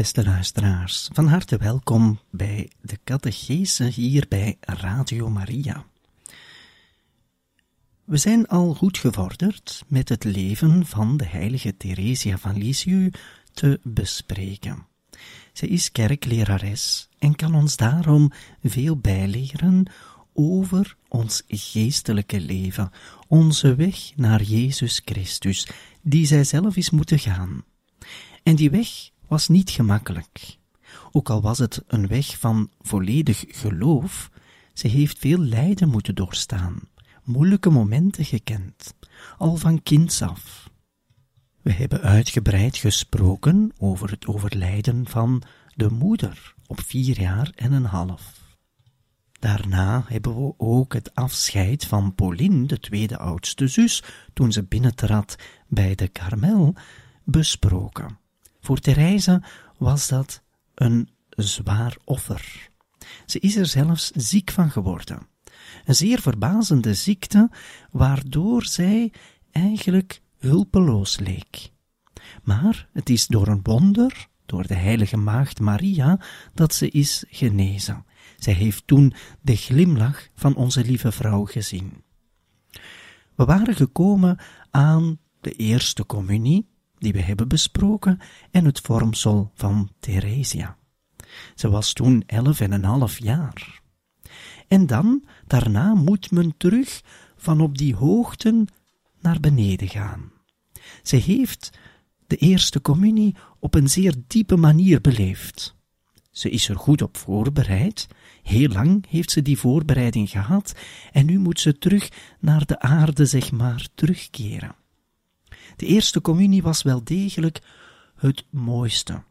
Beste luisteraars, van harte welkom bij de catechese hier bij Radio Maria. We zijn al goed gevorderd met het leven van de heilige Theresia van Lisieux te bespreken. Zij is kerklerares en kan ons daarom veel bijleren over ons geestelijke leven, onze weg naar Jezus Christus, die zij zelf is moeten gaan. En die weg was niet gemakkelijk. Ook al was het een weg van volledig geloof, ze heeft veel lijden moeten doorstaan, moeilijke momenten gekend, al van kinds af. We hebben uitgebreid gesproken over het overlijden van de moeder op vier jaar en een half. Daarna hebben we ook het afscheid van Pauline, de tweede oudste zus, toen ze binnentrad bij de Karmel, besproken. Voor Therese was dat een zwaar offer. Ze is er zelfs ziek van geworden. Een zeer verbazende ziekte, waardoor zij eigenlijk hulpeloos leek. Maar het is door een wonder, door de heilige maagd Maria, dat ze is genezen. Zij heeft toen de glimlach van onze lieve vrouw gezien. We waren gekomen aan de eerste communie, die we hebben besproken en het vormsel van Theresia. Ze was toen elf en een half jaar. En dan, daarna moet men terug van op die hoogten naar beneden gaan. Ze heeft de eerste communie op een zeer diepe manier beleefd. Ze is er goed op voorbereid, heel lang heeft ze die voorbereiding gehad, en nu moet ze terug naar de aarde, zeg maar, terugkeren. De eerste communie was wel degelijk het mooiste.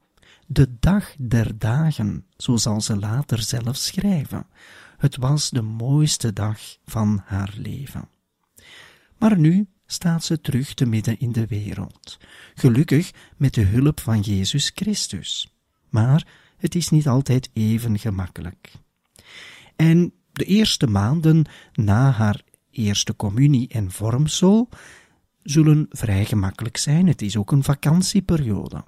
De dag der dagen, zo zal ze later zelf schrijven. Het was de mooiste dag van haar leven. Maar nu staat ze terug te midden in de wereld, gelukkig met de hulp van Jezus Christus. Maar het is niet altijd even gemakkelijk. En de eerste maanden na haar eerste communie en vormsel zullen vrij gemakkelijk zijn. Het is ook een vakantieperiode.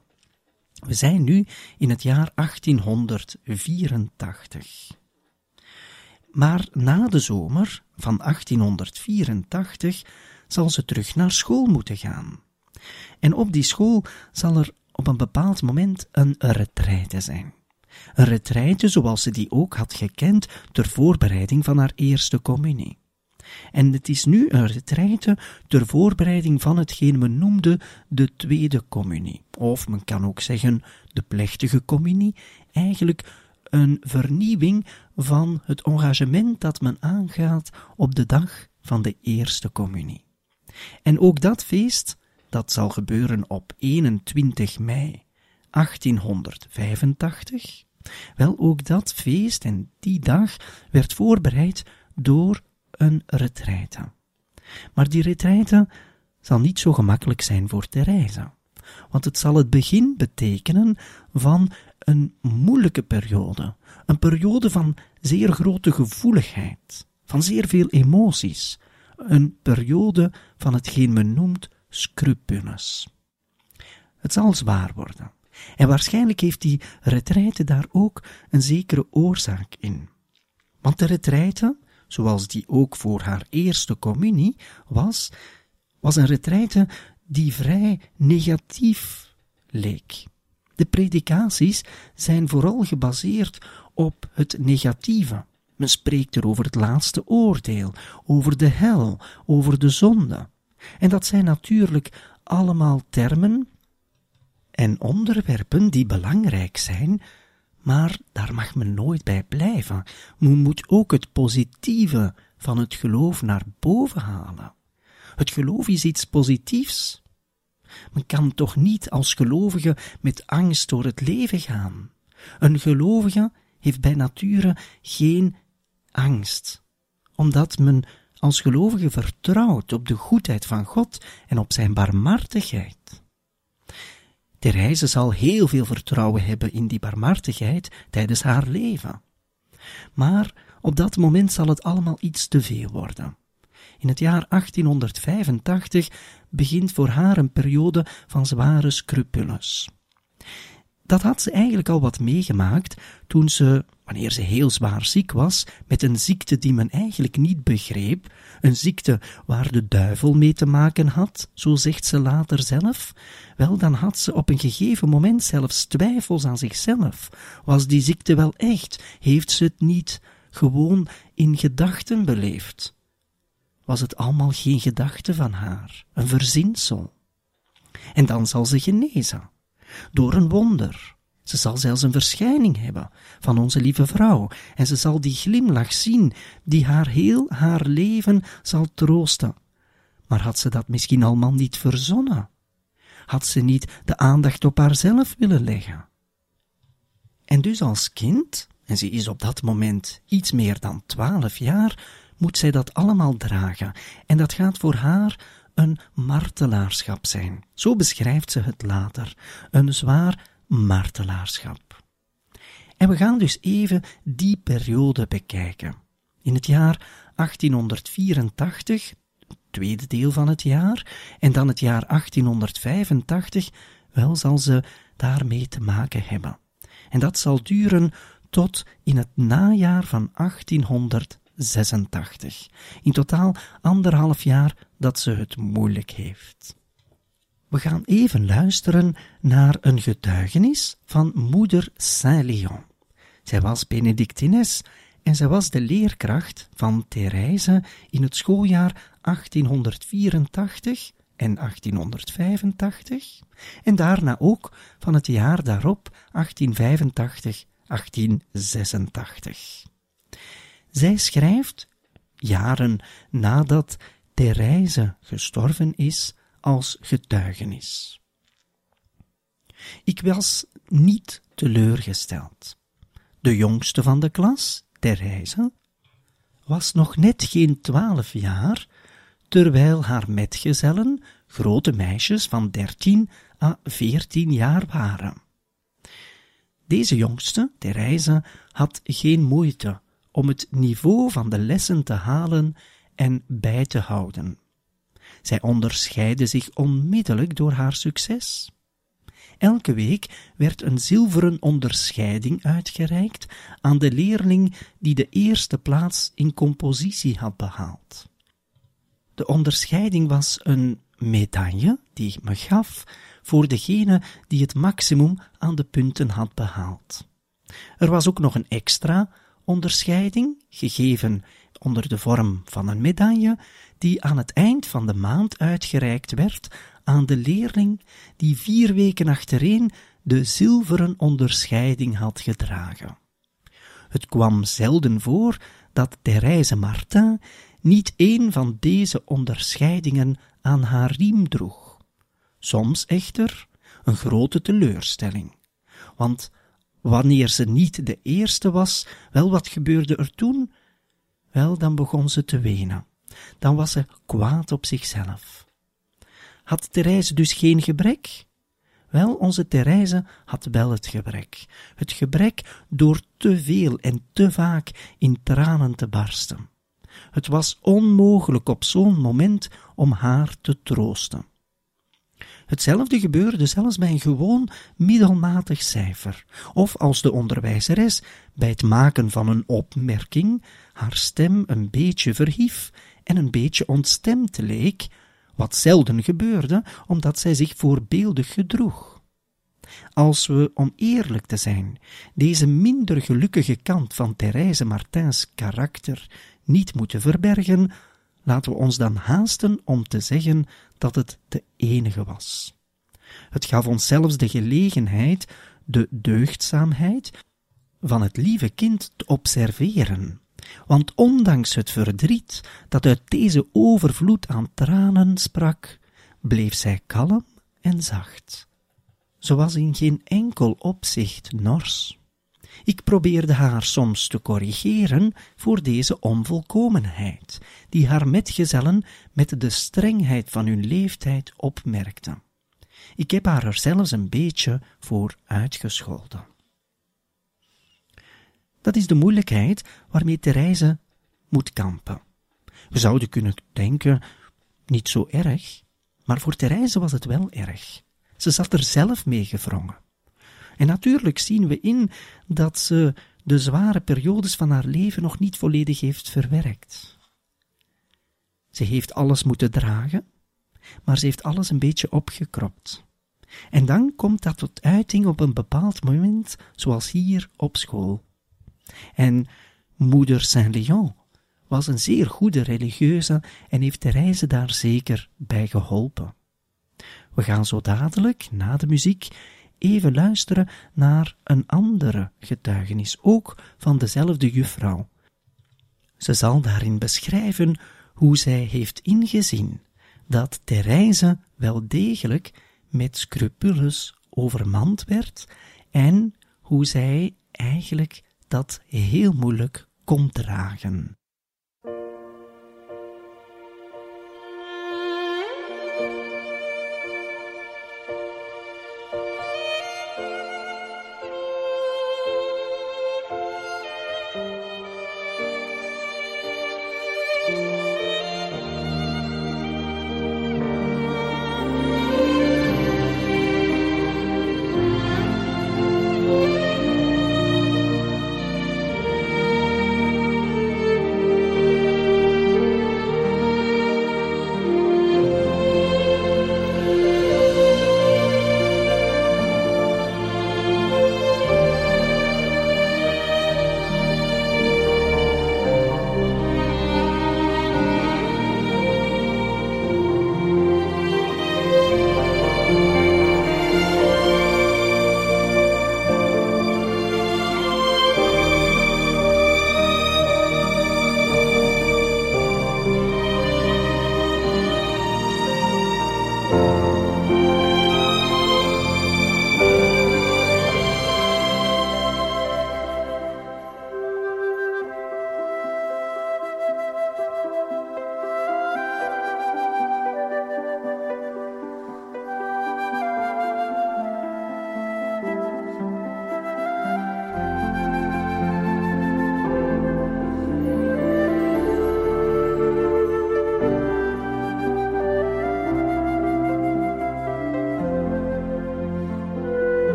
We zijn nu in het jaar 1884. Maar na de zomer van 1884 zal ze terug naar school moeten gaan. En op die school zal er op een bepaald moment een retraite zijn. Een retraite zoals ze die ook had gekend ter voorbereiding van haar eerste communie. En het is nu een retraite ter voorbereiding van hetgeen men noemde de tweede communie. Of men kan ook zeggen de plechtige communie, eigenlijk een vernieuwing van het engagement dat men aangaat op de dag van de eerste communie. En ook dat feest, dat zal gebeuren op 21 mei 1885, wel ook dat feest en die dag werd voorbereid door een retraite. Maar die retraite zal niet zo gemakkelijk zijn voor Therese, want het zal het begin betekenen van een moeilijke periode, een periode van zeer grote gevoeligheid, van zeer veel emoties, een periode van hetgeen men noemt scrupules. Het zal zwaar worden. En waarschijnlijk heeft die retraite daar ook een zekere oorzaak in. Want de retraite zoals die ook voor haar eerste communie was, was een retraite die vrij negatief leek. De predikaties zijn vooral gebaseerd op het negatieve. Men spreekt er over het laatste oordeel, over de hel, over de zonde. En dat zijn natuurlijk allemaal termen en onderwerpen die belangrijk zijn, maar daar mag men nooit bij blijven. Men moet ook het positieve van het geloof naar boven halen. Het geloof is iets positiefs. Men kan toch niet als gelovige met angst door het leven gaan. Een gelovige heeft bij nature geen angst, omdat men als gelovige vertrouwt op de goedheid van God en op zijn barmhartigheid. Therese zal heel veel vertrouwen hebben in die barmhartigheid tijdens haar leven. Maar op dat moment zal het allemaal iets te veel worden. In het jaar 1885 begint voor haar een periode van zware scrupules. Dat had ze eigenlijk al wat meegemaakt toen ze, wanneer ze heel zwaar ziek was, met een ziekte die men eigenlijk niet begreep, een ziekte waar de duivel mee te maken had, zo zegt ze later zelf, wel dan had ze op een gegeven moment zelfs twijfels aan zichzelf. Was die ziekte wel echt? Heeft ze het niet gewoon in gedachten beleefd? Was het allemaal geen gedachte van haar, een verzinsel? En dan zal ze genezen door een wonder. Ze zal zelfs een verschijning hebben van onze lieve vrouw, en ze zal die glimlach zien, die haar heel haar leven zal troosten. Maar had ze dat misschien allemaal niet verzonnen? Had ze niet de aandacht op haarzelf willen leggen? En dus als kind, en ze is op dat moment iets meer dan twaalf jaar, moet zij dat allemaal dragen, en dat gaat voor haar een martelaarschap zijn. Zo beschrijft ze het later, een zwaar martelaarschap. En we gaan dus even die periode bekijken. In het jaar 1884, het tweede deel van het jaar, en dan het jaar 1885, wel zal ze daarmee te maken hebben. En dat zal duren tot in het najaar van 1886. In totaal anderhalf jaar dat ze het moeilijk heeft. We gaan even luisteren naar een getuigenis van moeder Saint-Léon. Zij was Benedictines en zij was de leerkracht van Therese in het schooljaar 1884 en 1885 en daarna ook van het jaar daarop 1885 1886. Zij schrijft, jaren nadat Therese gestorven is, als getuigenis. Ik was niet teleurgesteld. De jongste van de klas, Therese, was nog net geen twaalf jaar, terwijl haar metgezellen grote meisjes van dertien à veertien jaar waren. Deze jongste, Therese, had geen moeite om het niveau van de lessen te halen en bij te houden. Zij onderscheidde zich onmiddellijk door haar succes. Elke week werd een zilveren onderscheiding uitgereikt aan de leerling die de eerste plaats in compositie had behaald. De onderscheiding was een medaille die ik me gaf voor degene die het maximum aan de punten had behaald. Er was ook nog een extra onderscheiding, gegeven onder de vorm van een medaille, die aan het eind van de maand uitgereikt werd aan de leerling die vier weken achtereen de zilveren onderscheiding had gedragen. Het kwam zelden voor dat Therese Martin niet een van deze onderscheidingen aan haar riem droeg. Soms echter een grote teleurstelling, want wanneer ze niet de eerste was, wel wat gebeurde er toen? Wel, dan begon ze te wenen. Dan was ze kwaad op zichzelf. Had Therese dus geen gebrek? Wel, onze Therese had wel het gebrek. Het gebrek door te veel en te vaak in tranen te barsten. Het was onmogelijk op zo'n moment om haar te troosten. Hetzelfde gebeurde zelfs bij een gewoon middelmatig cijfer, of als de onderwijzeres bij het maken van een opmerking haar stem een beetje verhief en een beetje ontstemd leek, wat zelden gebeurde, omdat zij zich voorbeeldig gedroeg. Als we, om eerlijk te zijn, deze minder gelukkige kant van Therese Martins karakter niet moeten verbergen, laten we ons dan haasten om te zeggen dat het de enige was. Het gaf ons zelfs de gelegenheid de deugdzaamheid van het lieve kind te observeren. Want ondanks het verdriet dat uit deze overvloed aan tranen sprak, bleef zij kalm en zacht. Ze was in geen enkel opzicht nors. Ik probeerde haar soms te corrigeren voor deze onvolkomenheid, die haar metgezellen met de strengheid van hun leeftijd opmerkten. Ik heb haar er zelfs een beetje voor uitgescholden. Dat is de moeilijkheid waarmee Therese moet kampen. We zouden kunnen denken, niet zo erg, maar voor Therese was het wel erg. Ze zat er zelf mee gevrongen. En natuurlijk zien we in dat ze de zware periodes van haar leven nog niet volledig heeft verwerkt. Ze heeft alles moeten dragen, maar ze heeft alles een beetje opgekropt. En dan komt dat tot uiting op een bepaald moment, zoals hier op school. En moeder Saint-Léon was een zeer goede religieuze en heeft reizen daar zeker bij geholpen. We gaan zo dadelijk, na de muziek, even luisteren naar een andere getuigenis, ook van dezelfde juffrouw. Ze zal daarin beschrijven hoe zij heeft ingezien dat Therese wel degelijk met scrupules overmand werd en hoe zij eigenlijk dat heel moeilijk kon dragen.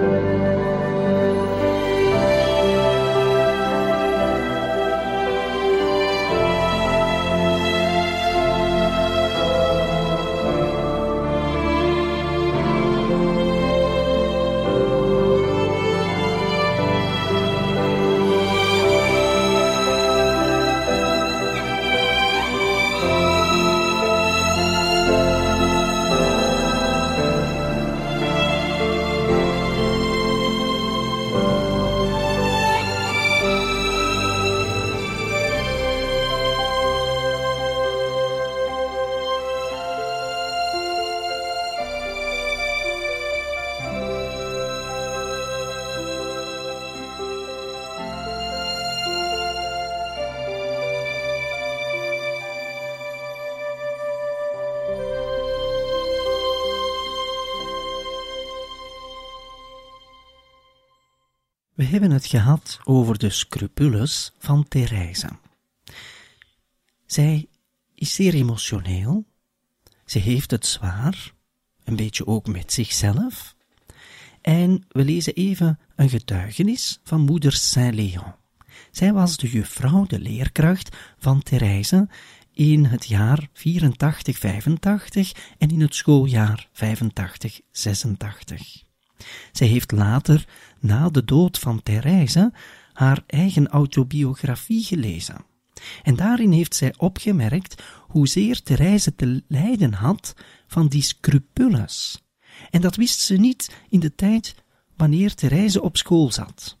We hebben het gehad over de scrupules van Therese. Zij is zeer emotioneel. Ze heeft het zwaar, een beetje ook met zichzelf. En we lezen even een getuigenis van moeder Saint-Léon. Zij was de juffrouw, de leerkracht van Therese in het jaar 84-85 en in het schooljaar 85-86. Zij heeft later, na de dood van Therese, haar eigen autobiografie gelezen. En daarin heeft zij opgemerkt hoezeer Therese te lijden had van die scrupules. En dat wist ze niet in de tijd wanneer Therese op school zat.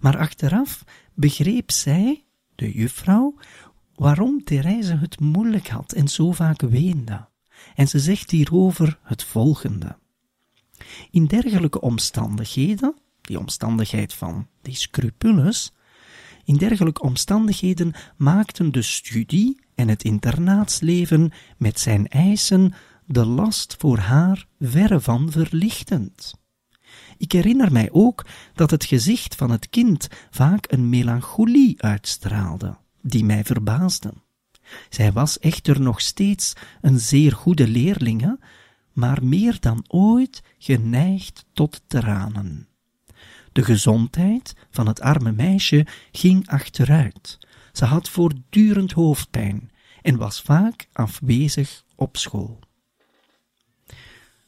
Maar achteraf begreep zij, de juffrouw, waarom Therese het moeilijk had en zo vaak weende. En ze zegt hierover het volgende. In dergelijke omstandigheden, die omstandigheid van die scrupules, in dergelijke omstandigheden maakten de studie en het internaatsleven met zijn eisen de last voor haar verre van verlichtend. Ik herinner mij ook dat het gezicht van het kind vaak een melancholie uitstraalde, die mij verbaasde. Zij was echter nog steeds een zeer goede leerlinge, maar meer dan ooit geneigd tot tranen. De gezondheid van het arme meisje ging achteruit. Ze had voortdurend hoofdpijn en was vaak afwezig op school.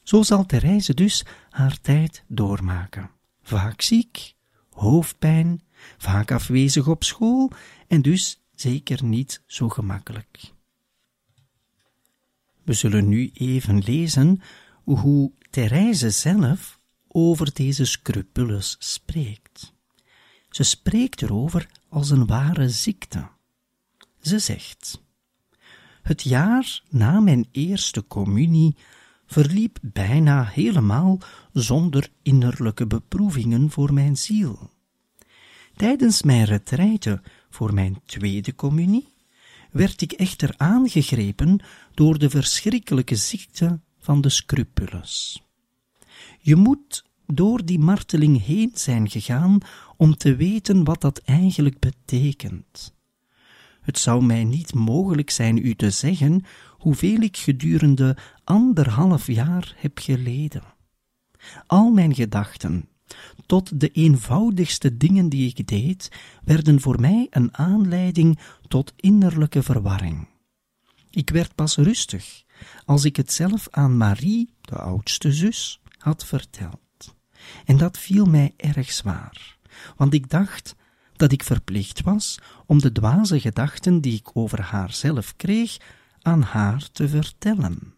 Zo zal Therese dus haar tijd doormaken. Vaak ziek, hoofdpijn, vaak afwezig op school en dus zeker niet zo gemakkelijk. We zullen nu even lezen hoe Therese zelf over deze scrupules spreekt. Ze spreekt erover als een ware ziekte. Ze zegt: Het jaar na mijn eerste communie verliep bijna helemaal zonder innerlijke beproevingen voor mijn ziel. Tijdens mijn retraite voor mijn tweede communie werd ik echter aangegrepen door de verschrikkelijke ziekte van de scrupules. Je moet door die marteling heen zijn gegaan om te weten wat dat eigenlijk betekent. Het zou mij niet mogelijk zijn u te zeggen hoeveel ik gedurende anderhalf jaar heb geleden. Al mijn gedachten, tot de eenvoudigste dingen die ik deed, werden voor mij een aanleiding tot innerlijke verwarring. Ik werd pas rustig als ik het zelf aan Marie, de oudste zus, had verteld. En dat viel mij erg zwaar, want ik dacht dat ik verplicht was om de dwaze gedachten die ik over haar zelf kreeg, aan haar te vertellen.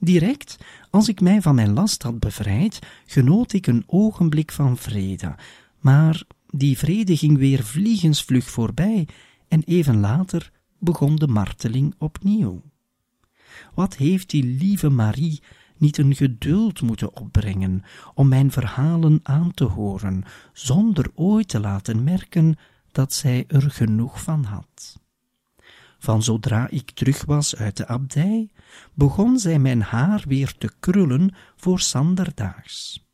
Direct als ik mij van mijn last had bevrijd, genoot ik een ogenblik van vrede, maar die vrede ging weer vliegensvlug voorbij en even later begon de marteling opnieuw. Wat heeft die lieve Marie niet een geduld moeten opbrengen om mijn verhalen aan te horen, zonder ooit te laten merken dat zij er genoeg van had. Van zodra ik terug was uit de abdij, begon zij mijn haar weer te krullen voor Sanderdaags.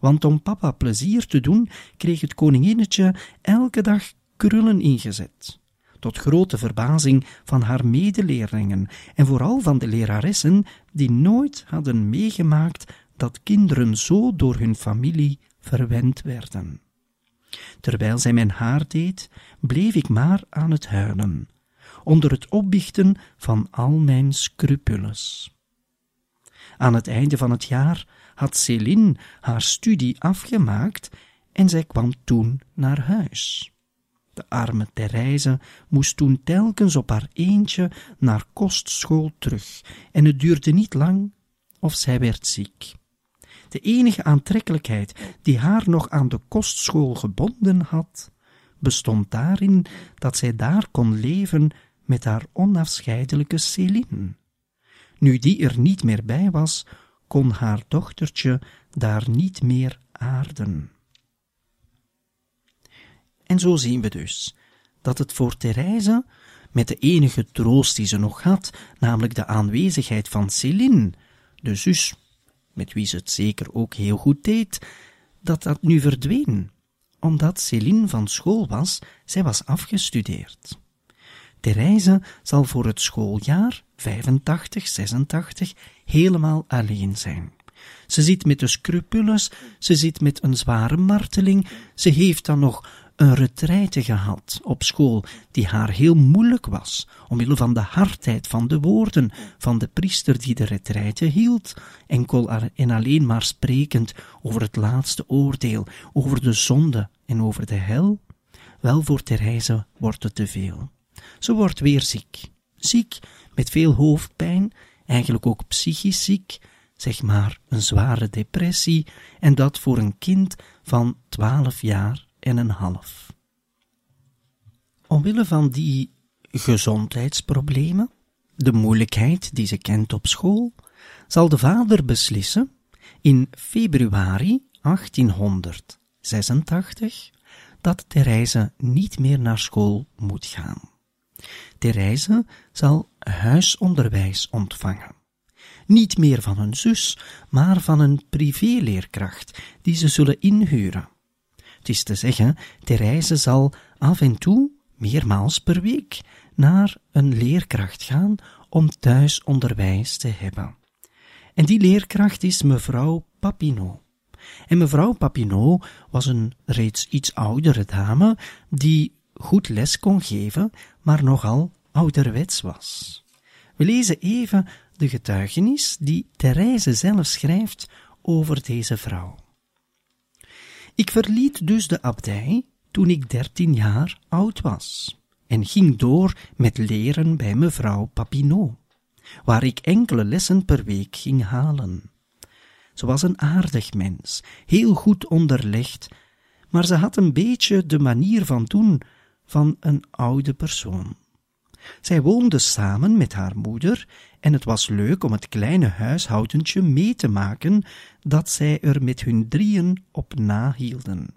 Want om papa plezier te doen, kreeg het koninginnetje elke dag krullen ingezet tot grote verbazing van haar medeleerlingen en vooral van de leraressen die nooit hadden meegemaakt dat kinderen zo door hun familie verwend werden. Terwijl zij mijn haar deed, bleef ik maar aan het huilen, onder het opbiechten van al mijn scrupules. Aan het einde van het jaar had Céline haar studie afgemaakt en zij kwam toen naar huis. De arme Therese moest toen telkens op haar eentje naar kostschool terug, en het duurde niet lang of zij werd ziek. De enige aantrekkelijkheid die haar nog aan de kostschool gebonden had, bestond daarin dat zij daar kon leven met haar onafscheidelijke Céline. Nu die er niet meer bij was, kon haar dochtertje daar niet meer aarden. En zo zien we dus dat het voor Therese, met de enige troost die ze nog had, namelijk de aanwezigheid van Céline, de zus, met wie ze het zeker ook heel goed deed, dat dat nu verdween, omdat Céline van school was, zij was afgestudeerd. Therese zal voor het schooljaar 85, 86 helemaal alleen zijn. Ze zit met de scrupules, ze zit met een zware marteling, ze heeft dan nog een retraite gehad op school die haar heel moeilijk was, omwille van de hardheid van de woorden van de priester die de retraite hield, enkel en alleen maar sprekend over het laatste oordeel, over de zonde en over de hel? Wel, voor Therese wordt het te veel. Ze wordt weer ziek. Ziek, met veel hoofdpijn, eigenlijk ook psychisch ziek, zeg maar een zware depressie, en dat voor een kind van twaalf jaar en een half. Omwille van die gezondheidsproblemen, de moeilijkheid die ze kent op school, zal de vader beslissen in februari 1886 dat Therese niet meer naar school moet gaan. Therese zal huisonderwijs ontvangen. Niet meer van een zus, maar van een privéleerkracht die ze zullen inhuren. Het is te zeggen, Therese zal af en toe, meermaals per week, naar een leerkracht gaan om thuisonderwijs te hebben. En die leerkracht is mevrouw Papineau. En mevrouw Papineau was een reeds iets oudere dame die goed les kon geven, maar nogal ouderwets was. We lezen even de getuigenis die Therese zelf schrijft over deze vrouw. Ik verliet dus de abdij toen ik dertien jaar oud was en ging door met leren bij mevrouw Papineau, waar ik enkele lessen per week ging halen. Ze was een aardig mens, heel goed onderlegd, maar ze had een beetje de manier van doen van een oude persoon. Zij woonde samen met haar moeder en het was leuk om het kleine huishoudentje mee te maken dat zij er met hun drieën op nahielden.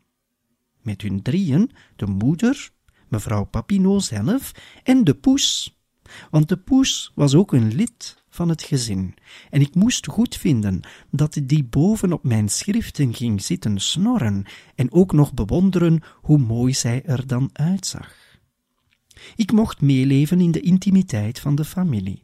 Met hun drieën, de moeder, mevrouw Papineau zelf en de poes, want de poes was ook een lid van het gezin, en ik moest goed vinden dat die boven op mijn schriften ging zitten snorren en ook nog bewonderen hoe mooi zij er dan uitzag. Ik mocht meeleven in de intimiteit van de familie.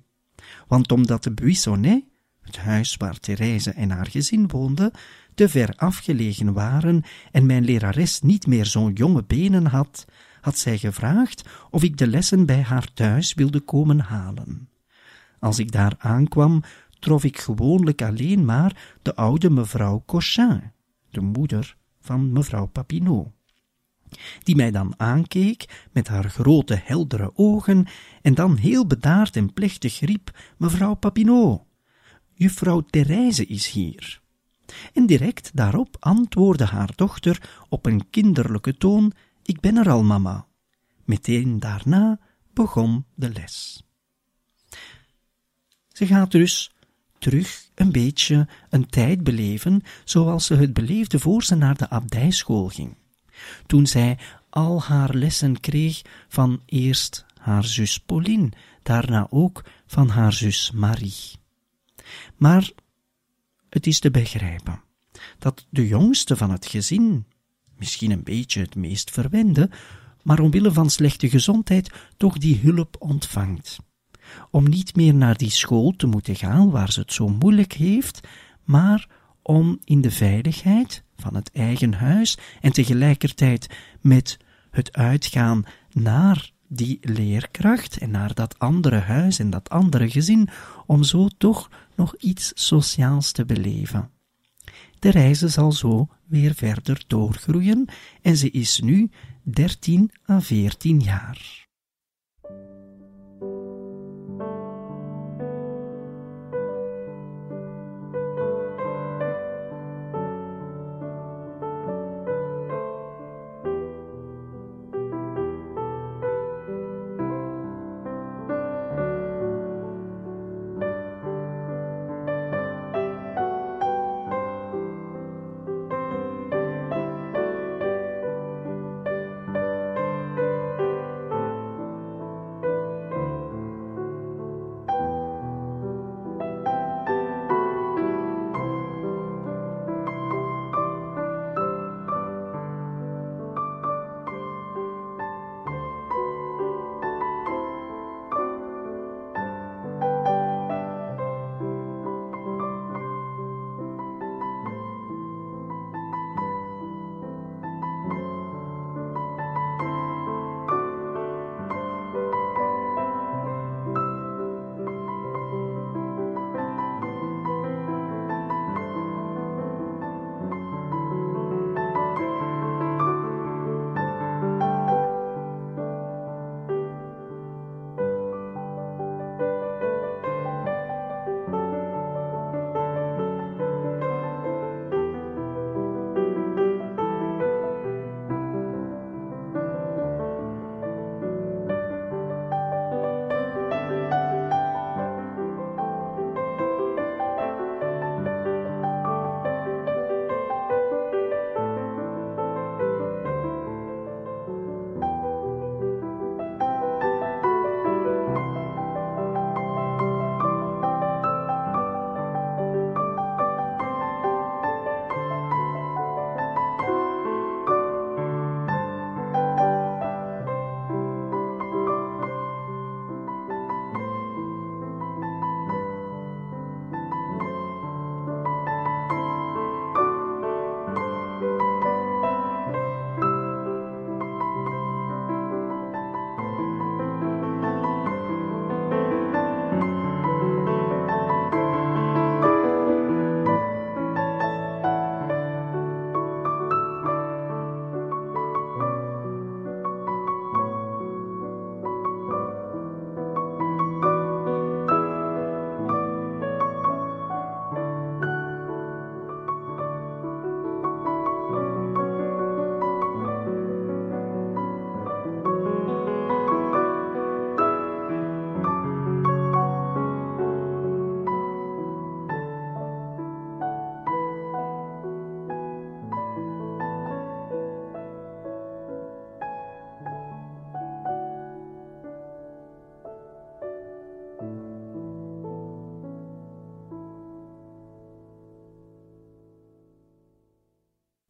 Want omdat de Buissonnet, het huis waar Therese en haar gezin woonden, te ver afgelegen waren en mijn lerares niet meer zo'n jonge benen had, had zij gevraagd of ik de lessen bij haar thuis wilde komen halen. Als ik daar aankwam, trof ik gewoonlijk alleen maar de oude mevrouw Cochin, de moeder van mevrouw Papineau die mij dan aankeek met haar grote heldere ogen en dan heel bedaard en plechtig riep, mevrouw Papineau, juffrouw Therese is hier. En direct daarop antwoordde haar dochter op een kinderlijke toon, ik ben er al, mama. Meteen daarna begon de les. Ze gaat dus terug een beetje een tijd beleven zoals ze het beleefde voor ze naar de abdijschool ging toen zij al haar lessen kreeg van eerst haar zus Pauline, daarna ook van haar zus Marie. Maar het is te begrijpen dat de jongste van het gezin, misschien een beetje het meest verwende, maar omwille van slechte gezondheid toch die hulp ontvangt. Om niet meer naar die school te moeten gaan waar ze het zo moeilijk heeft, maar om in de veiligheid van het eigen huis en tegelijkertijd met het uitgaan naar die leerkracht en naar dat andere huis en dat andere gezin, om zo toch nog iets sociaals te beleven. De reize zal zo weer verder doorgroeien en ze is nu 13 à 14 jaar.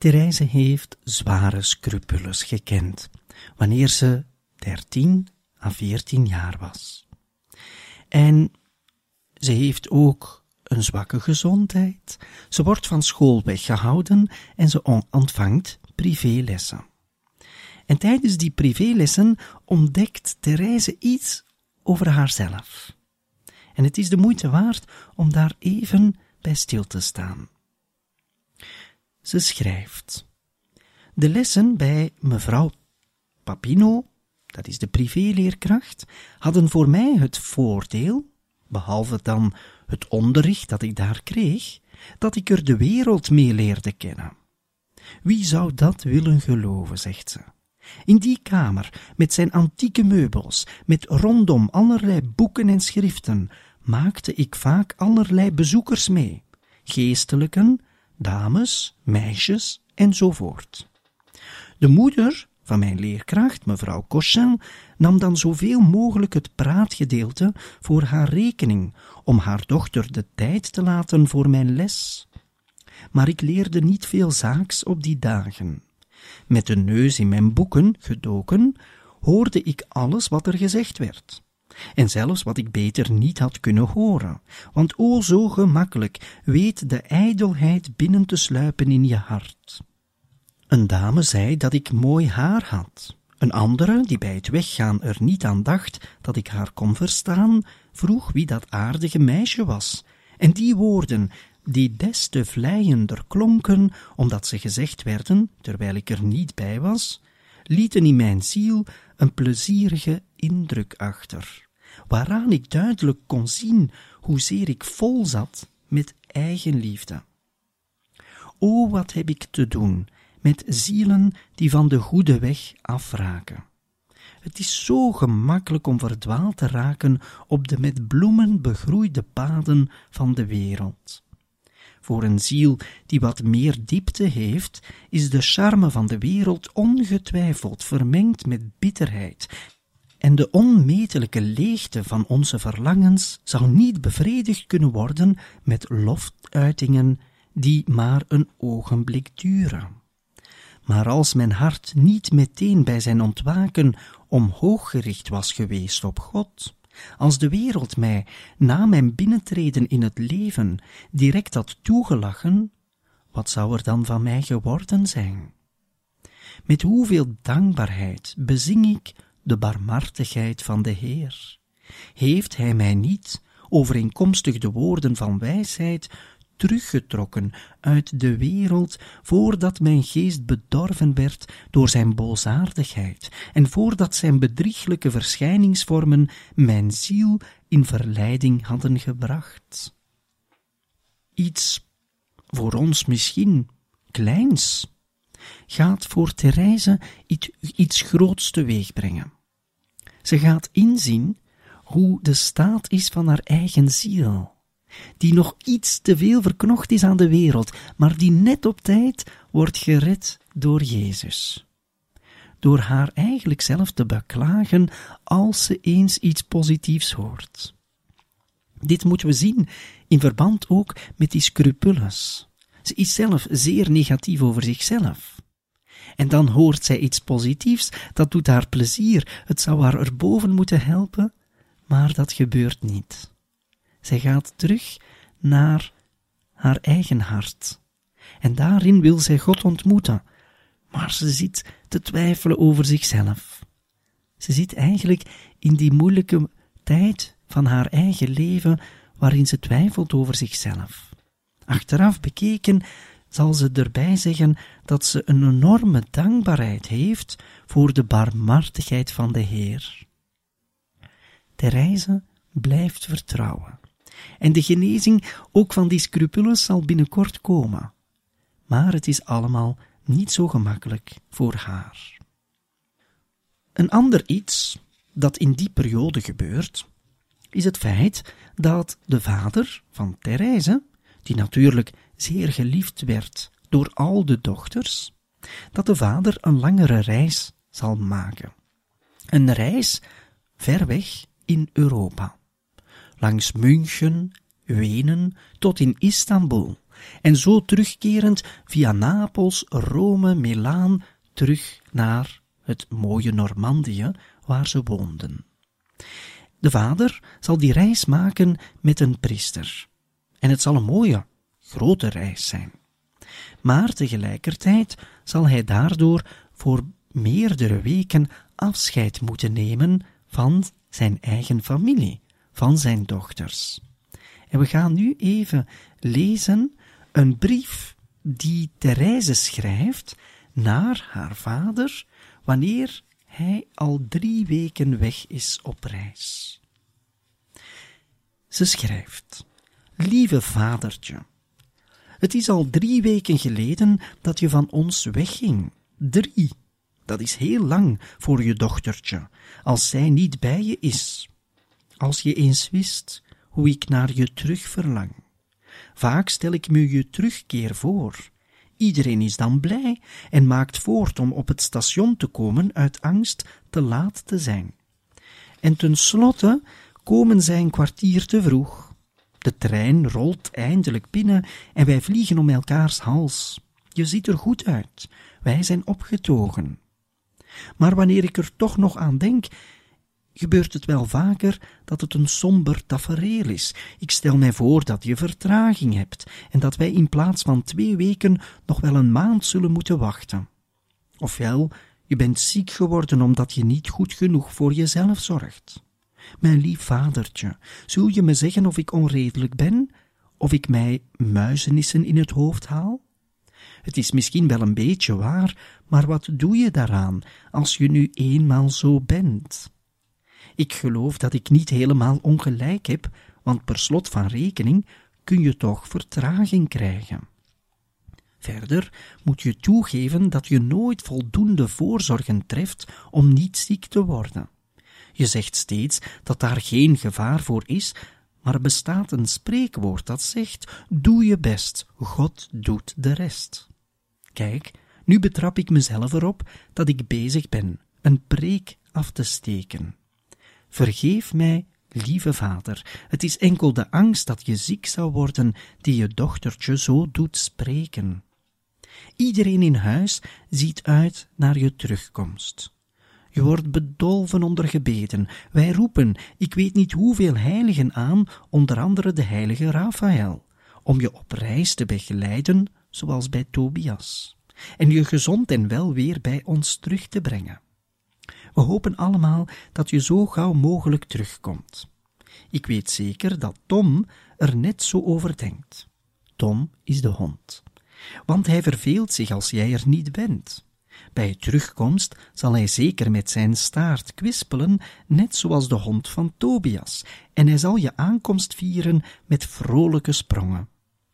Therese heeft zware scrupules gekend wanneer ze 13 à 14 jaar was. En ze heeft ook een zwakke gezondheid. Ze wordt van school weggehouden en ze ontvangt privélessen. En tijdens die privélessen ontdekt Therese iets over haarzelf. En het is de moeite waard om daar even bij stil te staan. Ze schrijft. De lessen bij mevrouw Papino, dat is de privéleerkracht, hadden voor mij het voordeel, behalve dan het onderricht dat ik daar kreeg, dat ik er de wereld mee leerde kennen. Wie zou dat willen geloven, zegt ze. In die kamer, met zijn antieke meubels, met rondom allerlei boeken en schriften, maakte ik vaak allerlei bezoekers mee, geestelijken, dames, meisjes enzovoort. De moeder van mijn leerkracht, mevrouw Cochin, nam dan zoveel mogelijk het praatgedeelte voor haar rekening, om haar dochter de tijd te laten voor mijn les. Maar ik leerde niet veel zaaks op die dagen. Met de neus in mijn boeken gedoken, hoorde ik alles wat er gezegd werd. En zelfs wat ik beter niet had kunnen horen, want o zo gemakkelijk weet de ijdelheid binnen te sluipen in je hart. Een dame zei dat ik mooi haar had. Een andere, die bij het weggaan er niet aan dacht dat ik haar kon verstaan, vroeg wie dat aardige meisje was. En die woorden, die des te vleiender klonken, omdat ze gezegd werden, terwijl ik er niet bij was, lieten in mijn ziel een plezierige indruk achter, waaraan ik duidelijk kon zien hoezeer ik vol zat met eigenliefde. O, wat heb ik te doen met zielen die van de goede weg afraken. Het is zo gemakkelijk om verdwaald te raken op de met bloemen begroeide paden van de wereld. Voor een ziel die wat meer diepte heeft, is de charme van de wereld ongetwijfeld vermengd met bitterheid, en de onmetelijke leegte van onze verlangens zou niet bevredigd kunnen worden met loftuitingen die maar een ogenblik duren. Maar als mijn hart niet meteen bij zijn ontwaken omhoog gericht was geweest op God, als de wereld mij na mijn binnentreden in het leven direct had toegelachen, wat zou er dan van mij geworden zijn? Met hoeveel dankbaarheid bezing ik de barmhartigheid van de Heer. Heeft Hij mij niet, overeenkomstig de woorden van wijsheid, teruggetrokken uit de wereld voordat mijn geest bedorven werd door zijn boosaardigheid en voordat zijn bedrieglijke verschijningsvormen mijn ziel in verleiding hadden gebracht. Iets voor ons misschien kleins gaat voor Therese iets, iets groots teweeg brengen. Ze gaat inzien hoe de staat is van haar eigen ziel, die nog iets te veel verknocht is aan de wereld, maar die net op tijd wordt gered door Jezus. Door haar eigenlijk zelf te beklagen als ze eens iets positiefs hoort. Dit moeten we zien in verband ook met die scrupules. Ze is zelf zeer negatief over zichzelf. En dan hoort zij iets positiefs, dat doet haar plezier, het zou haar erboven moeten helpen, maar dat gebeurt niet. Zij gaat terug naar haar eigen hart. En daarin wil zij God ontmoeten, maar ze zit te twijfelen over zichzelf. Ze zit eigenlijk in die moeilijke tijd van haar eigen leven waarin ze twijfelt over zichzelf. Achteraf bekeken zal ze erbij zeggen dat ze een enorme dankbaarheid heeft voor de barmhartigheid van de Heer. Therese blijft vertrouwen. En de genezing ook van die scrupules zal binnenkort komen. Maar het is allemaal niet zo gemakkelijk voor haar. Een ander iets dat in die periode gebeurt, is het feit dat de vader van Therese, die natuurlijk zeer geliefd werd door al de dochters, dat de vader een langere reis zal maken. Een reis ver weg in Europa langs München, Wenen tot in Istanbul, en zo terugkerend via Napels, Rome, Milaan terug naar het mooie Normandië waar ze woonden. De vader zal die reis maken met een priester. En het zal een mooie, grote reis zijn. Maar tegelijkertijd zal hij daardoor voor meerdere weken afscheid moeten nemen van zijn eigen familie, van zijn dochters. En we gaan nu even lezen een brief die Therese schrijft naar haar vader wanneer hij al drie weken weg is op reis. Ze schrijft: Lieve vadertje, het is al drie weken geleden dat je van ons wegging. Drie. Dat is heel lang voor je dochtertje, als zij niet bij je is. Als je eens wist hoe ik naar je terug verlang. Vaak stel ik me je terugkeer voor. Iedereen is dan blij en maakt voort om op het station te komen uit angst te laat te zijn. En tenslotte komen zij een kwartier te vroeg. De trein rolt eindelijk binnen en wij vliegen om elkaars hals. Je ziet er goed uit. Wij zijn opgetogen. Maar wanneer ik er toch nog aan denk, gebeurt het wel vaker dat het een somber tafereel is. Ik stel mij voor dat je vertraging hebt en dat wij in plaats van twee weken nog wel een maand zullen moeten wachten. Ofwel, je bent ziek geworden omdat je niet goed genoeg voor jezelf zorgt. Mijn lief vadertje, zul je me zeggen of ik onredelijk ben, of ik mij muizenissen in het hoofd haal? Het is misschien wel een beetje waar, maar wat doe je daaraan als je nu eenmaal zo bent? Ik geloof dat ik niet helemaal ongelijk heb, want per slot van rekening kun je toch vertraging krijgen. Verder moet je toegeven dat je nooit voldoende voorzorgen treft om niet ziek te worden. Je zegt steeds dat daar geen gevaar voor is, maar bestaat een spreekwoord dat zegt: Doe je best, God doet de rest. Kijk, nu betrap ik mezelf erop dat ik bezig ben een preek af te steken. Vergeef mij, lieve vader, het is enkel de angst dat je ziek zou worden die je dochtertje zo doet spreken. Iedereen in huis ziet uit naar je terugkomst. Je wordt bedolven onder gebeden. Wij roepen, ik weet niet hoeveel heiligen aan, onder andere de heilige Raphaël, om je op reis te begeleiden, zoals bij Tobias, en je gezond en wel weer bij ons terug te brengen. We hopen allemaal dat je zo gauw mogelijk terugkomt. Ik weet zeker dat Tom er net zo over denkt. Tom is de hond. Want hij verveelt zich als jij er niet bent. Bij terugkomst zal hij zeker met zijn staart kwispelen, net zoals de hond van Tobias, en hij zal je aankomst vieren met vrolijke sprongen.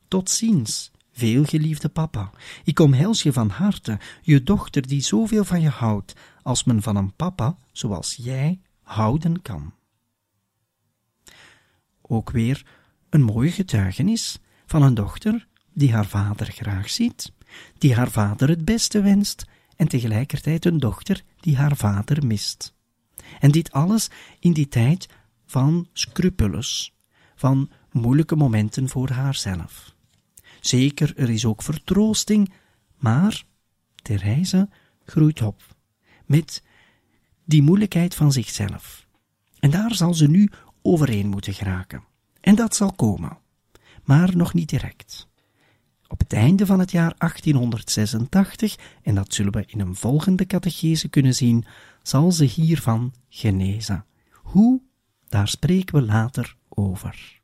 Tot ziens, veelgeliefde papa. Ik omhels je van harte, je dochter die zoveel van je houdt, als men van een papa zoals jij houden kan. Ook weer een mooie getuigenis van een dochter die haar vader graag ziet, die haar vader het beste wenst en tegelijkertijd een dochter die haar vader mist. En dit alles in die tijd van scrupules, van moeilijke momenten voor haarzelf. Zeker, er is ook vertroosting, maar Therese groeit op met die moeilijkheid van zichzelf. En daar zal ze nu overeen moeten geraken. En dat zal komen, maar nog niet direct. Op het einde van het jaar 1886, en dat zullen we in een volgende catechese kunnen zien, zal ze hiervan genezen. Hoe? Daar spreken we later over.